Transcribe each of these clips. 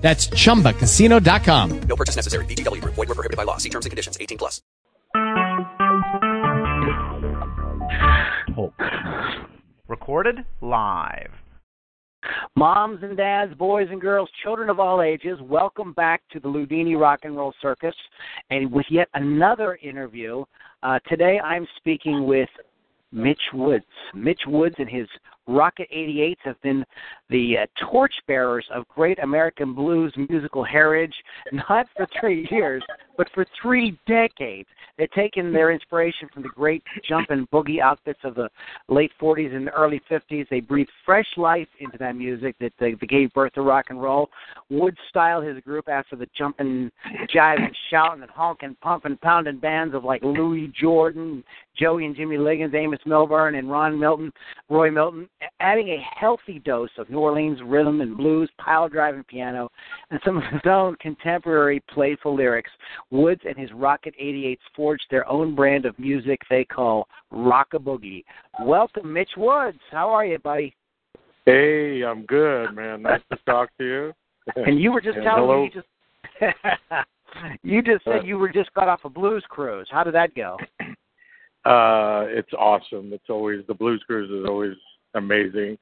That's chumbacasino.com. No purchase necessary. VGW Group. Void were prohibited by law. See terms and conditions. 18 plus. Recorded live. Moms and dads, boys and girls, children of all ages, welcome back to the Ludini Rock and Roll Circus and with yet another interview. Uh, today I'm speaking with Mitch Woods. Mitch Woods and his Rocket 88s have been the uh, torchbearers of great American blues musical heritage, not for three years, but for three decades. They've taken their inspiration from the great jump and boogie outfits of the late 40s and early 50s. They breathed fresh life into that music that, that gave birth to rock and roll. Wood styled his group after the jumping, jiving, shouting, and honking, pumping, pounding bands of like Louis Jordan, Joey and Jimmy Liggins, Amos Milburn, and Ron Milton, Roy Milton, adding a healthy dose of New Orleans rhythm and blues, pile driving piano, and some of his own contemporary playful lyrics. Woods and his Rocket 88s forged their own brand of music they call Rockaboogie. Welcome, Mitch Woods. How are you, buddy? Hey, I'm good, man. Nice to talk to you. And you were just telling hello. me you just you just said you were just got off a blues cruise. How did that go? Uh, it's awesome. It's always the Blues Cruise is always amazing,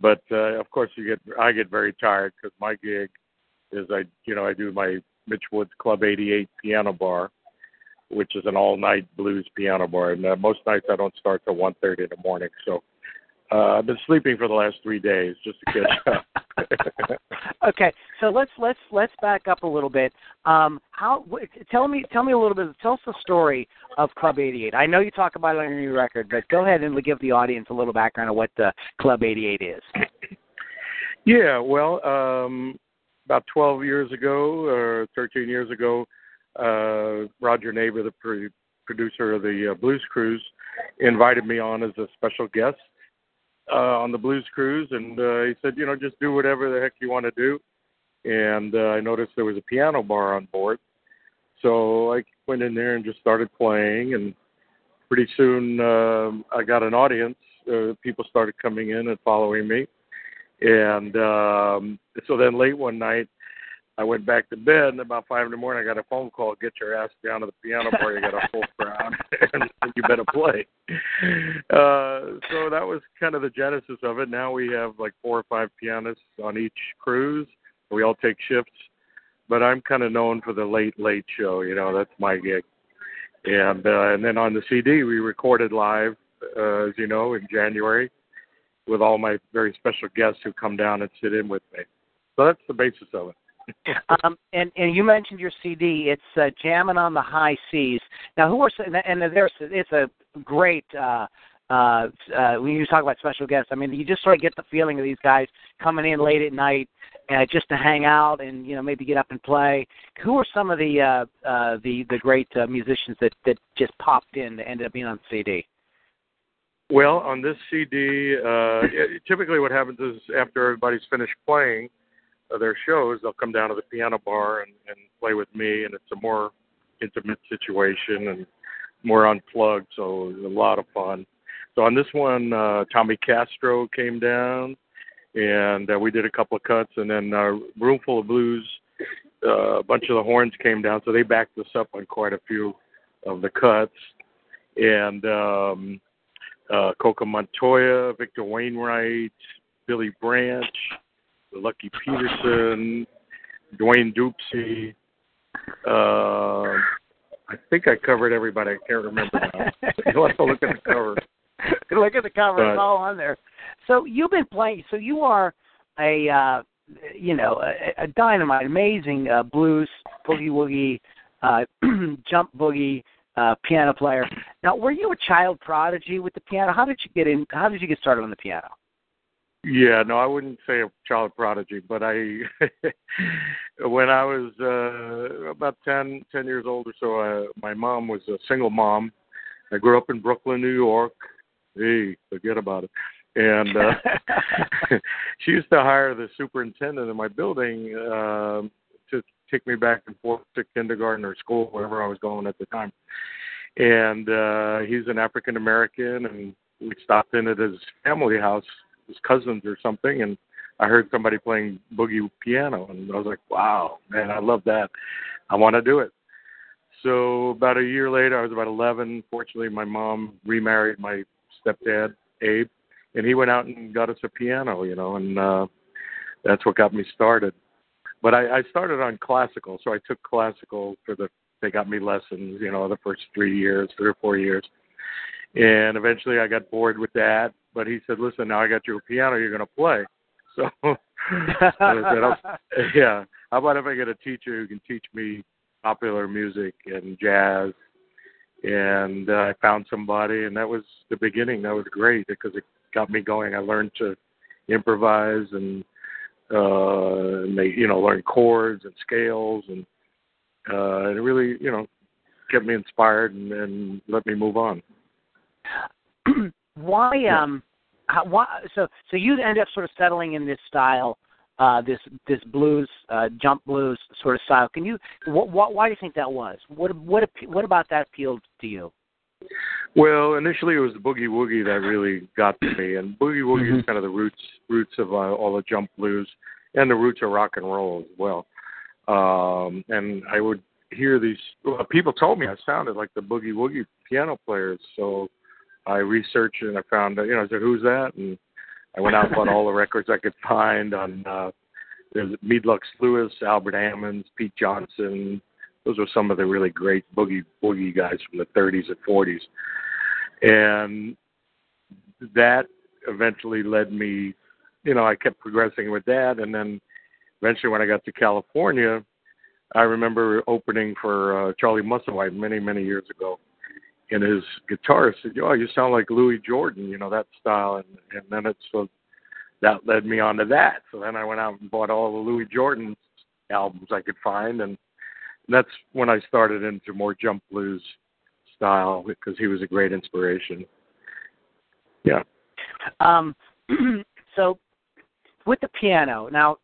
but uh, of course you get I get very tired because my gig is I you know I do my Mitch Woods Club 88 piano bar, which is an all night blues piano bar, and uh, most nights I don't start till 1:30 in the morning. So uh, I've been sleeping for the last three days just to catch up. okay, so let's let's let's back up a little bit. Um, how? Tell me tell me a little bit. Tell us the story of Club 88. I know you talk about it on your new record, but go ahead and give the audience a little background of what the Club 88 is. Yeah, well, um, about 12 years ago or 13 years ago, uh, Roger Naber, the pro- producer of the uh, Blues Cruise, invited me on as a special guest uh, on the Blues Cruise, and uh, he said, you know, just do whatever the heck you want to do. And uh, I noticed there was a piano bar on board, so I went in there and just started playing, and pretty soon um, I got an audience. Uh, people started coming in and following me. And um, so then late one night, I went back to bed, and about five in the morning, I got a phone call: "Get your ass down to the piano bar. You got a full crowd, and you better play." Uh, so that was kind of the genesis of it. Now we have like four or five pianists on each cruise. We all take shifts, but I'm kind of known for the late late show. You know, that's my gig. And uh, and then on the CD, we recorded live, uh, as you know, in January with all my very special guests who come down and sit in with me. So that's the basis of it. Um, and and you mentioned your CD. It's uh, jamming on the high seas. Now, who are and there's it's a great. Uh, uh, uh, when you talk about special guests, I mean, you just sort of get the feeling of these guys coming in late at night uh, just to hang out and you know maybe get up and play. Who are some of the uh, uh, the the great uh, musicians that that just popped in that ended up being on CD? Well, on this CD, uh, typically what happens is after everybody's finished playing their shows, they'll come down to the piano bar and, and play with me, and it's a more intimate situation and more unplugged, so it's a lot of fun. So on this one, uh, Tommy Castro came down, and uh, we did a couple of cuts, and then uh, Roomful of Blues, uh, a bunch of the horns came down, so they backed us up on quite a few of the cuts, and um, uh, Coco Montoya, Victor Wainwright, Billy Branch, Lucky Peterson, Dwayne Dopsie. Uh, I think I covered everybody. I can't remember now. You'll have to look at the cover. Look at the cover; it's all on there. So you've been playing. So you are a uh, you know a, a dynamite, amazing uh, blues boogie woogie, uh, jump boogie uh, piano player. Now, were you a child prodigy with the piano? How did you get in? How did you get started on the piano? Yeah, no, I wouldn't say a child prodigy, but I, when I was uh, about ten, ten years old or so, uh, my mom was a single mom. I grew up in Brooklyn, New York. Hey, forget about it. And uh, she used to hire the superintendent in my building uh, to take me back and forth to kindergarten or school, wherever I was going at the time. And uh, he's an African American, and we stopped in at his family house his cousins or something, and I heard somebody playing boogie piano, and I was like, "Wow, man, I love that. I want to do it." So about a year later, I was about 11. Fortunately, my mom remarried my stepdad, Abe, and he went out and got us a piano, you know, and uh, that's what got me started. But I, I started on classical, so I took classical for the. They got me lessons, you know, the first three years, three or four years, and eventually I got bored with that but he said, "Listen, now I got you a piano. You're going to play." So, I said, "Yeah, how about if I get a teacher who can teach me popular music and jazz?" And uh, I found somebody, and that was the beginning. That was great because it got me going. I learned to improvise and uh, make, you know, learn chords and scales, and uh, it really, you know, kept me inspired and, and let me move on. why um how, why, so so you end up sort of settling in this style, uh, this this blues, uh, jump blues sort of style. Can you? What, what, why do you think that was? What what what about that appealed to you? Well, initially it was the boogie woogie that really got to me, and boogie woogie mm-hmm. is kind of the roots roots of uh, all the jump blues and the roots of rock and roll as well. Um, and I would hear these people told me I sounded like the boogie woogie piano players, so I researched and I found, you know, I said, who's that? And I went out and bought all the records I could find on uh, there's Meade Lux Lewis, Albert Ammons, Pete Johnson. Those were some of the really great boogie boogie guys from the 30s and 40s, and that eventually led me. You know, I kept progressing with that, and then eventually, when I got to California, I remember opening for uh, Charlie Musselwhite many, many years ago, and his guitarist said, "Oh, you sound like Louis Jordan, you know that style." And and then it's so that led me on to that. So then I went out and bought all the Louis Jordan albums I could find, and that's when I started into more jump blues style because he was a great inspiration. Yeah. Um. so with the piano now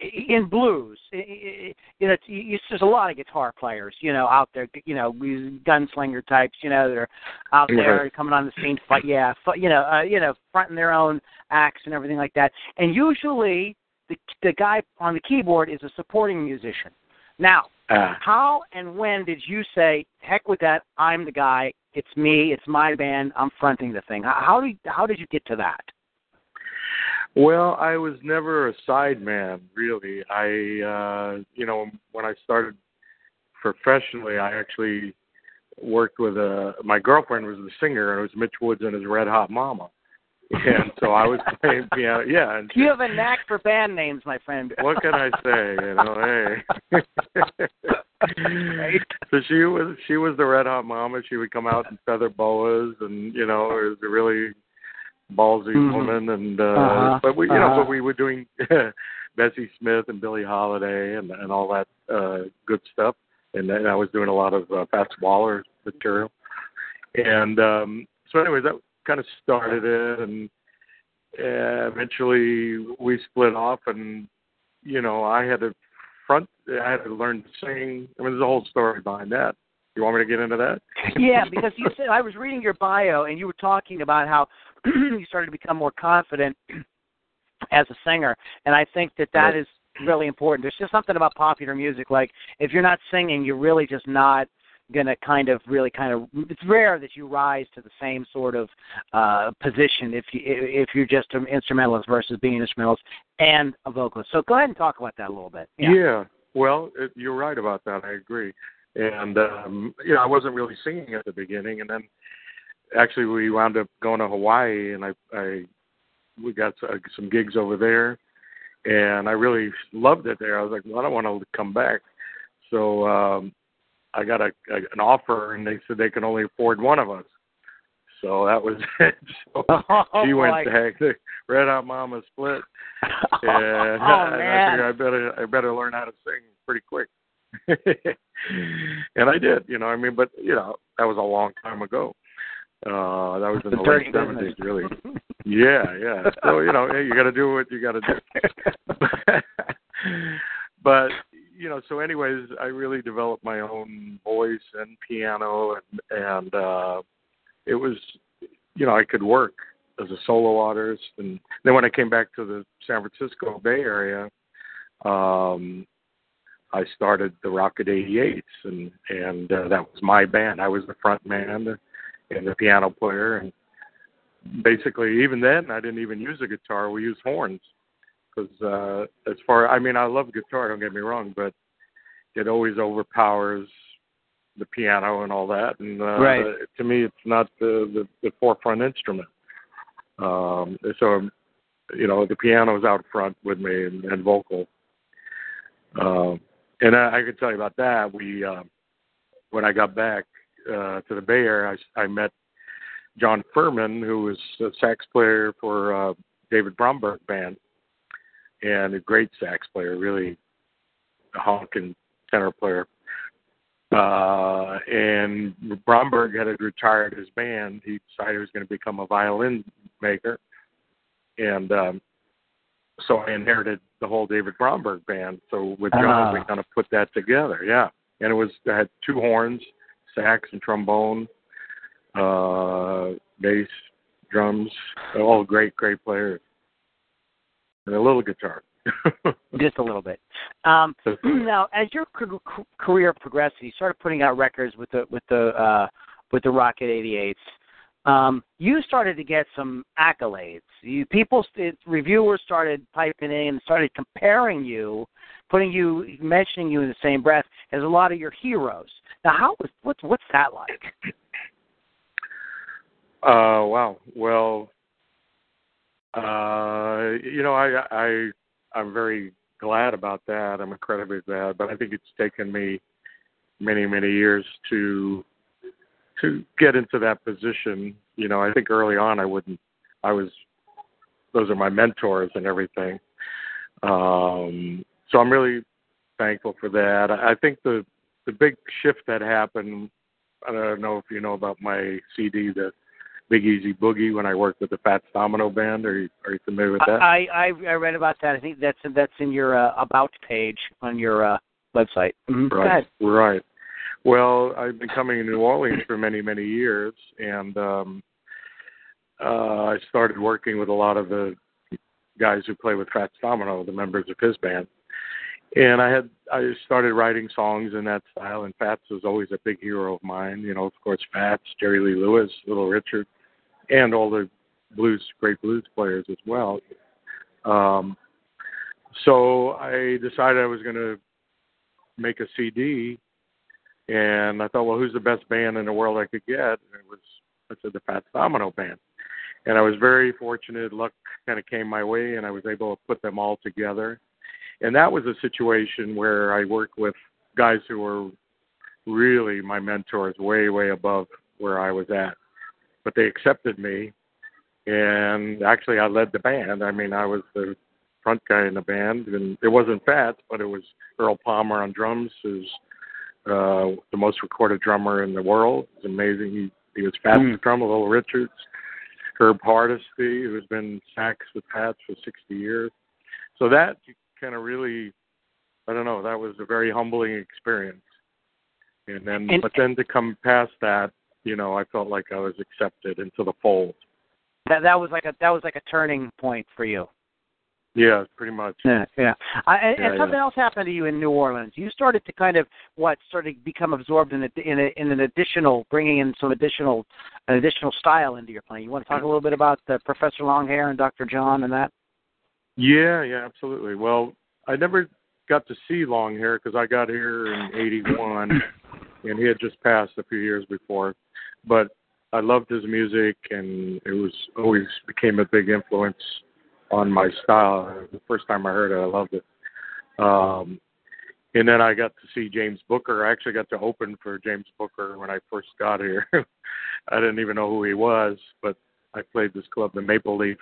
in blues, you know, there's a lot of guitar players, you know, out there, you know, gunslinger types, you know, that are out there coming on the scene, fight, yeah, you know, uh, you know, fronting their own acts and everything like that. And usually, the the guy on the keyboard is a supporting musician. Now, uh, how and when did you say, "Heck with that! I'm the guy. It's me. It's my band. I'm fronting the thing." How did how did you get to that? Well, I was never a side man, really. I, uh, you know, when I started professionally, I actually worked with a. My girlfriend was the singer, and it was Mitch Woods and his Red Hot Mama, and so I was playing piano. Yeah, and you have a knack for band names, my friend. what can I say? You know, hey. so she was she was the Red Hot Mama. She would come out in feather boas, and you know, it was a really ballsy mm-hmm. woman, and uh, uh-huh. but we, you uh-huh. know, but we were doing Bessie Smith and Billie Holiday and and all that uh, good stuff, and then I was doing a lot of uh, Fats Waller material, and um, so anyways, that kind of started it, and uh, eventually we split off, and you know, I had to front, I had to learn to sing. I mean, there's a whole story behind that. You want me to get into that? yeah, because you said I was reading your bio and you were talking about how you started to become more confident as a singer, and I think that that is really important. There's just something about popular music, like if you're not singing, you're really just not gonna kind of really kind of it's rare that you rise to the same sort of uh position if you if you're just an instrumentalist versus being an instrumentalist and a vocalist. So go ahead and talk about that a little bit. Yeah, yeah. well it, you're right about that. I agree. And um you know i wasn't really singing at the beginning. And then actually we wound up going to Hawaii, and I, I we got some gigs over there, and I really loved it there. I was like, well, I don't want to come back, so um, I got a, a an offer, and they said they can only afford one of us. So that was it. So Oh, she went to heck. Red Hot Mama split, and oh I figured I better I better learn how to sing pretty quick. and I did, you know. I mean, but you know, that was a long time ago. Uh, that was in The the late seventies, really. Yeah, yeah. So you know, you got to do what you got to do. but you know, so anyways, I really developed my own voice and piano, and and uh, it was, you know, I could work as a solo artist, and then when I came back to the San Francisco Bay Area, um, I started the Rocket 88s, and and uh, that was my band. I was the front man and the piano player, and basically even then I didn't even use a guitar. We used horns because uh, as far I mean I love guitar. Don't get me wrong, but it always overpowers the piano and all that. And uh, Right. to me, it's not the, the the forefront instrument. Um, so you know the piano's out front with me and, and vocal. Um, and I, I can tell you about that. We uh, when I got back uh, to the Bay Area, I, I met John Firmin, who was a sax player for uh, David Bromberg band, and a great sax player, really a honking tenor player. Uh, and Bromberg had retired his band. He decided he was going to become a violin maker, and um, so I inherited the whole David Bromberg band. So with John, Ah. we kind of put that together. Yeah, and it was I had two horns, sax and trombone, uh, bass, drums, all great, great players, and a little guitar. Just a little bit. Um, now, as your ca- ca- career progressed, you started putting out records with the with the uh, with the Rocket 88s. Um, you started to get some accolades. You people, st- reviewers started piping in and started comparing you, putting you, mentioning you in the same breath as a lot of your heroes. Now, how was what's what's that like? Uh, wow. Well, uh, you know, I, I, I'm very glad about that. I'm incredibly glad, but I think it's taken me many, many years to, to get into that position. You know, I think early on I wouldn't, I was, those are my mentors and everything. Um, so I'm really thankful for that. I think the, the big shift that happened, I don't know if you know about my CD, the Big Easy Boogie when I worked with the Fats Domino Band. Are you are you familiar with that? I, I I read about that. I think that's that's in your uh, about page on your uh, website. Mhm. Right, right. Well, I've been coming to New Orleans for many many years, and um, uh, I started working with a lot of the guys who play with Fats Domino, the members of his band. And I had I started writing songs in that style, and Fats was always a big hero of mine. You know, of course, Fats, Jerry Lee Lewis, Little Richard, and all the blues great blues players as well. Um, so I decided I was going to make a CD, and I thought, well, who's the best band in the world I could get? And it was I said the Fats Domino Band, and I was very fortunate. Luck kind of came my way, and I was able to put them all together. And that was a situation where I worked with guys who were really my mentors, way way above where I was at. But they accepted me, and actually I led the band. I mean, I was the front guy in the band, and it wasn't Fats, but it was Earl Palmer on drums, who's uh, the most recorded drummer in the world. It's amazing. He he was Fats Mm. drummer, Little Richards, Herb Hardesty, who's been sax with Fats for 60 years. So that kind of really, I don't know, that was a very humbling experience. And then, And- but then to come past that, you know, I felt like I was accepted into the fold. That that was like a that was like a turning point for you. Yeah, pretty much. Yeah, yeah. I, and, Yeah, and something yeah. else happened to you in New Orleans. You started to kind of what started to become absorbed in a, in, a, in an additional, bringing in some additional, an additional style into your playing. You want to talk a little bit about the Professor Longhair and Dr. John and that? Yeah, yeah, absolutely. Well, I never got to see Longhair because I got here in '81, and he had just passed a few years before. But I loved his music, and it was always became a big influence on my style. The first time I heard it, I loved it. Um, and then I got to see James Booker. I actually got to open for James Booker when I first got here. I didn't even know who he was, but I played this club, the Maple Leaf,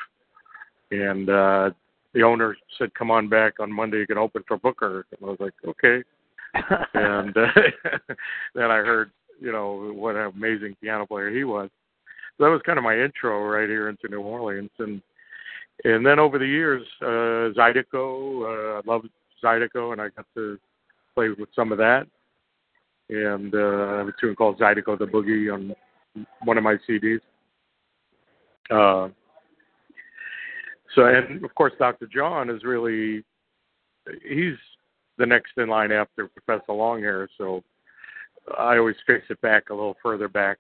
and uh, the owner said, "Come on back on Monday. You can open for Booker." And I was like, "Okay." and uh, then I heard, you know, what an amazing piano player he was. So that was kind of my intro right here into New Orleans, and and then over the years, uh, Zydeco, uh, I loved Zydeco, and I got to play with some of that. And uh, I have a tune called Zydeco the Boogie on one of my CDs. Uh, so, and of course, Dr. John is really, he's the next in line after Professor Longhair. So I always trace it back a little further back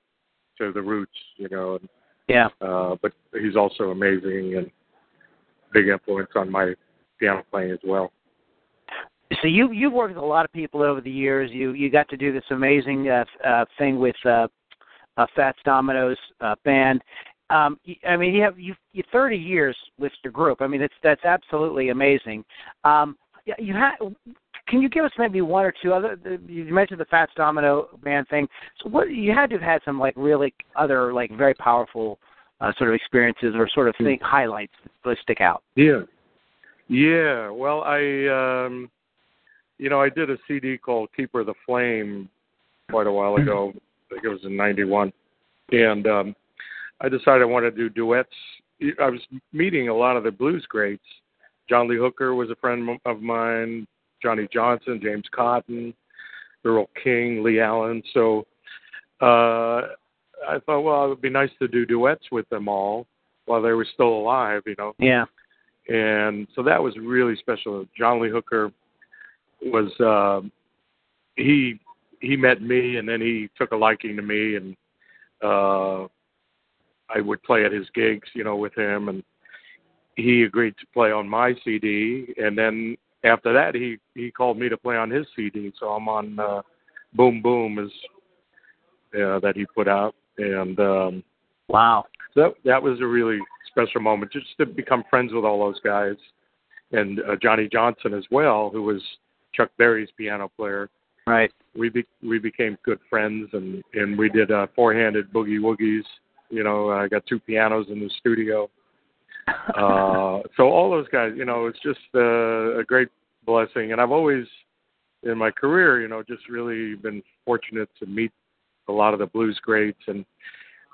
to the roots, you know. And, yeah. Uh, but he's also amazing and big influence on my piano playing as well. So you you've worked with a lot of people over the years. You you got to do this amazing uh, uh, thing with uh, uh, Fats Domino's uh, band. Um, I mean, you have you you 30 years with your group. I mean, it's that's absolutely amazing. Um, you had. Can you give us maybe one or two other? You mentioned the Fats Domino band thing. So what you had to have had some like really other like very powerful uh, sort of experiences or sort of thing highlights that stick out. Yeah, yeah. Well, I um, you know I did a CD called Keeper of the Flame quite a while ago. I think it was in '91, and um, I decided I wanted to do duets. I was meeting a lot of the blues greats. John Lee Hooker was a friend of mine. Johnny Johnson, James Cotton, Earl King, Lee Allen. So uh, I thought, well, it would be nice to do duets with them all while they were still alive, you know. Yeah. And so that was really special. John Lee Hooker was uh, he he met me and then he took a liking to me and uh I would play at his gigs, you know, with him and he agreed to play on my CD and then after that he he called me to play on his CD so I'm on uh Boom Boom is uh, that he put out and um wow. that that was a really special moment just to become friends with all those guys and uh, Johnny Johnson as well who was Chuck Berry's piano player. Right. We be, we became good friends and and we did uh four-handed boogie woogies. You know I got two pianos in the studio. Uh so all those guys you know it's just uh, a great blessing. And I've always in my career you know just really been fortunate to meet a lot of the blues greats. And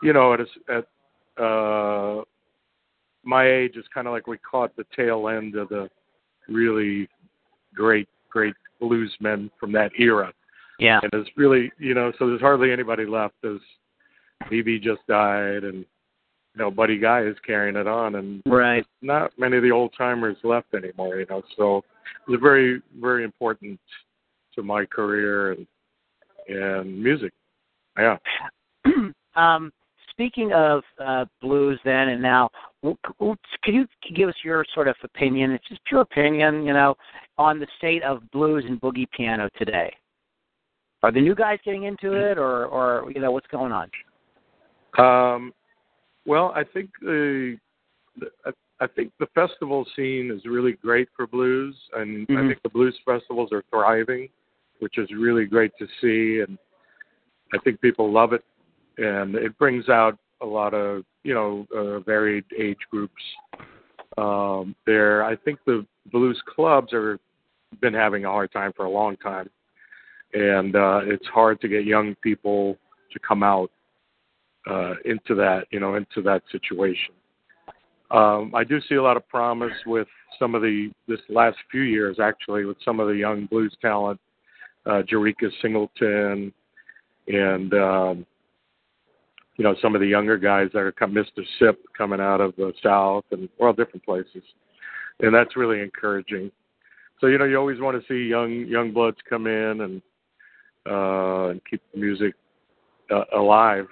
you know at a, at uh my age is kind of like we caught the tail end of the really great great bluesmen from that era. Yeah. And it's really you know so there's hardly anybody left. As BB just died and you know Buddy Guy is carrying it on and right. not many of the old timers left anymore you know. So it was very very important to my career and and music yeah um speaking of uh blues then and now could you give us your sort of opinion it's just pure opinion you know on the state of blues and boogie piano today are the new guys getting into it or or you know what's going on um well i think the, the I think the festival scene is really great for blues, and Mhm. I think the blues festivals are thriving, which is really great to see. And I think people love it, and it brings out a lot of you know uh, varied age groups. Um, there, I think the blues clubs are been having a hard time for a long time, and uh, it's hard to get young people to come out uh, into that you know into that situation. Um, I do see a lot of promise with some of the this last few years actually with some of the young blues talent, uh, Jarekus Singleton, and um, you know some of the younger guys that are come, Mr. Sipp coming out of the South and well different places, and that's really encouraging. So you know you always want to see young young bloods come in and uh, and keep the music uh, alive.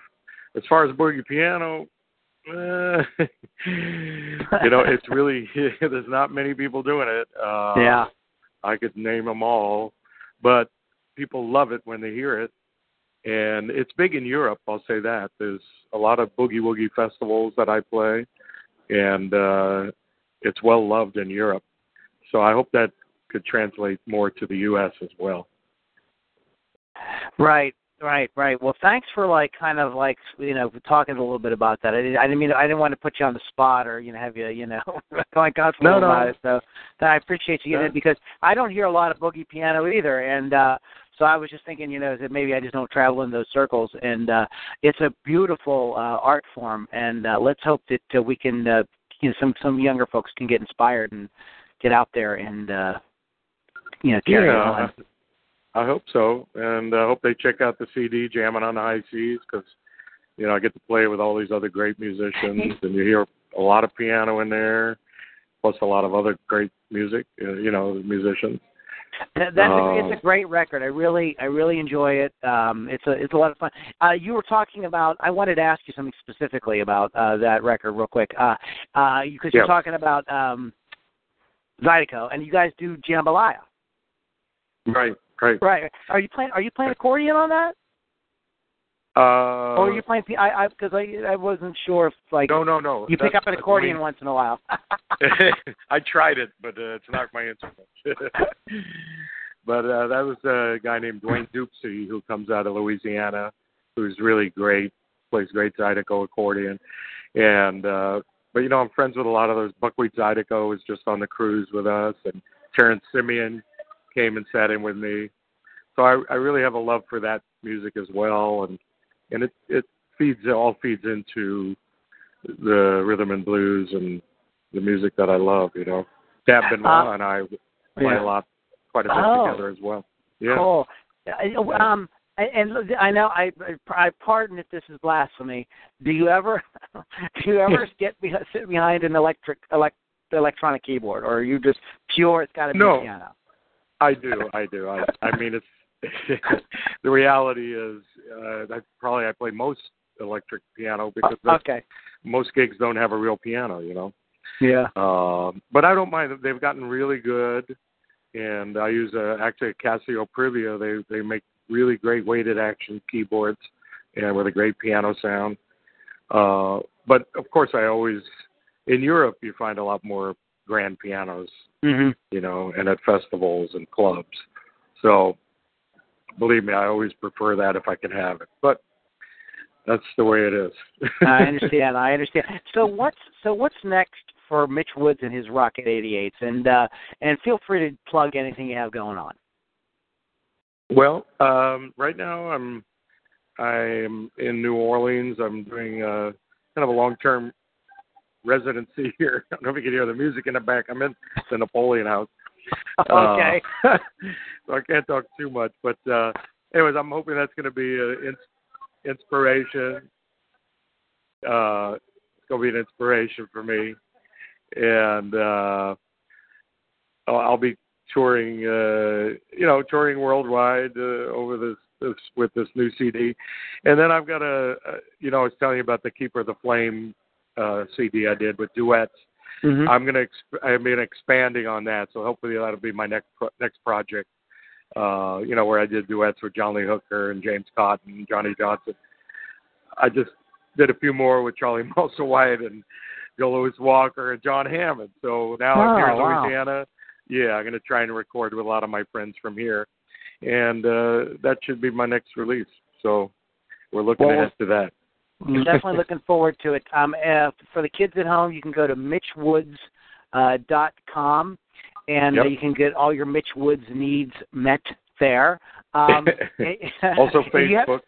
As far as boogie piano, uh, you know, it's really there's not many people doing it. Uh, yeah I could name them all, but people love it when they hear it, and it's big in Europe. I'll say that. There's a lot of boogie woogie festivals that I play, and uh, it's well loved in Europe. So I hope that could translate more to the U.S. as well. Right. Right, right. Well, thanks for like kind of like you know talking a little bit about that. I didn't, I didn't mean I didn't want to put you on the spot or you know have you you know going comfortable No, no. about it. So I appreciate you getting No. it because I don't hear a lot of boogie piano either, and uh so I was just thinking, you know, that maybe I just don't travel in those circles, and uh it's a beautiful uh art form, and uh let's hope that uh, we can, uh, you know, some some younger folks can get inspired and get out there and uh you know carry Yeah, on. I hope so, and I hope they check out the CD "Jamming on the High Seas" because you know I get to play with all these other great musicians, and you hear a lot of piano in there, plus a lot of other great music. uh, You know, musicians. That, that's a, it's a great record. I really I really enjoy it. Um, it's a it's a lot of fun. Uh, you were talking about. I wanted to ask you something specifically about uh, that record, real quick. Uh, uh, because you're Yeah. talking about um, Zydeco, and you guys do jambalaya, Right, right. right? Are you playing Are you playing accordion on that, Uh, or are you playing? I I because I I wasn't sure if like no, no, no. you pick up an accordion once in a while. I tried it, but uh, it's not my instrument. but uh, that was a guy named Dwayne Dopsie who comes out of Louisiana, who's really great, plays great Zydeco accordion, and uh, but you know I'm friends with a lot of those. Buckwheat Zydeco was just on the cruise with us, and Terrance Simien came and sat in with me. So I, I really have a love for that music as well, and and it it feeds it all feeds into the rhythm and blues and the music that I love. You know, Tab Benoit Uh, and I play yeah. a lot, quite a bit Oh. together as well. Yeah. Cool. Uh, Um, and, I know I, I pardon if this is blasphemy. Do you ever, do you ever get sit behind an electric elect, electronic keyboard, or are you just pure? It's got to be No. piano. I do, I do. I I mean it's the reality is uh I probably I play most electric piano because Uh, okay. most gigs don't have a real piano, you know. Yeah. Um but I don't mind they've gotten really good and I use a actually a Casio Privia. They they make really great weighted action keyboards and with a great piano sound. Uh but of course I always in Europe you find a lot more grand pianos hmm you know, and at festivals and clubs. So believe me, I always prefer that if I can have it. But that's the way it is. I understand. I understand. So what's so what's next for Mitch Woods and his Rocket 88s? And uh, and feel free to plug anything you have going on. well, um, right now I'm I'm in New Orleans. I'm doing uh kind of a long term residency here. I don't know if you can hear the music in the back. I'm in the Napoleon House. Okay. Uh, so I can't talk too much, but uh anyways, I'm hoping that's going to be an ins- inspiration. Uh, it's going to be an inspiration for me, and uh, I'll, be touring, uh, you know, touring worldwide uh, over this, this with this new CD, and then I've got a, a you know, I was telling you about the Keeper of the Flame uh, CD I did with duets. Mhm. I'm gonna exp- I've been expanding on that, so hopefully that'll be my next pro- next project. Uh, you know, where I did duets with John Lee Hooker and James Cotton and Johnny Johnson. I just did a few more with Charlie Musselwhite and Joe Louis Walker and John Hammond. So now I'm here in Oh, wow. Louisiana. Yeah, I'm gonna try and record with a lot of my friends from here, and uh, that should be my next release. So we're looking Well, ahead to that. I'm definitely looking forward to it. Um, uh, for the kids at home, you can go to mitchwoods uh, dot com, and uh, you can get all your Mitch Woods needs met there. Um, also and have- Facebook.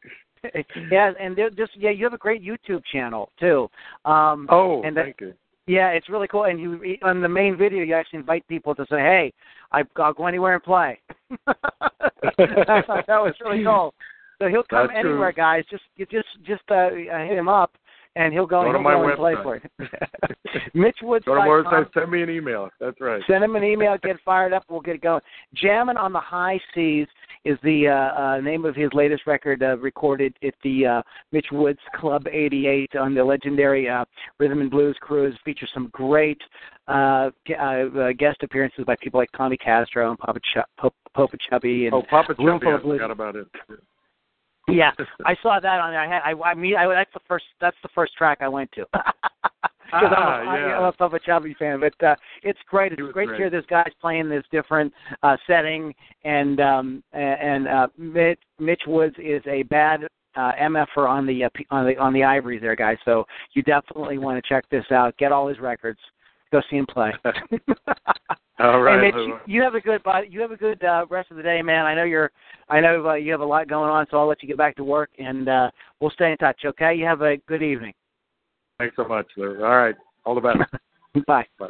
yeah, and they're just yeah, you have a great YouTube channel too. Um, Oh, and that- thank you. yeah, it's really cool. And you on the main video, you actually invite people to say, "Hey, I, I'll go anywhere and play." I thought that was really cool. So he'll come That's true. anywhere, guys. Just you just just uh, hit him up, and he'll go. Go to he'll go and play for you. Mitch Woods. Go to my website, send me an email. That's right. Send him an email. Get fired up. We'll get it going. Jamming on the High Seas is the uh, uh, name of his latest record, uh, recorded at the uh, Mitch Woods Club '88 on the legendary uh, Rhythm and Blues cruise. Features some great uh, uh, uh, guest appearances by people like Tommy Castro and Papa Ch- Pop- Popa Chubby and Oh, Popa Chubby, I forgot about it. yeah, I saw that on there. I had, I, I mean, I, that's the first, that's the first track I went to. Ah, a, yeah. I'm a Popa Chubby fan, but uh, it's great. It's was great, great. to hear this guy's playing this different uh, setting. And um, and uh, Mitch, Mitch Woods is a bad uh, MFer on the uh, on the on the Ivories there, guys. So you definitely want to check this out. Get all his records. Go see him play. All right. Mitch, you, you have a good you have a good uh, rest of the day, man. I know you're I know uh, you have a lot going on, so I'll let you get back to work, and uh, we'll stay in touch. Okay? You have a good evening. Thanks so much, sir. All right. All the best. Bye. bye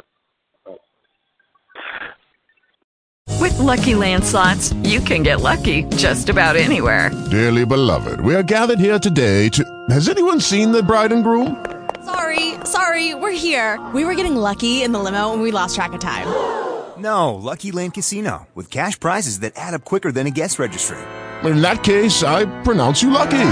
With Lucky Land slots, you can get lucky just about anywhere. Dearly beloved, we are gathered here today to. Has anyone seen the bride and groom? Sorry, sorry, we're here. We were getting lucky in the limo and we lost track of time. No, Lucky Land Casino, with cash prizes that add up quicker than a guest registry. In that case, I pronounce you lucky.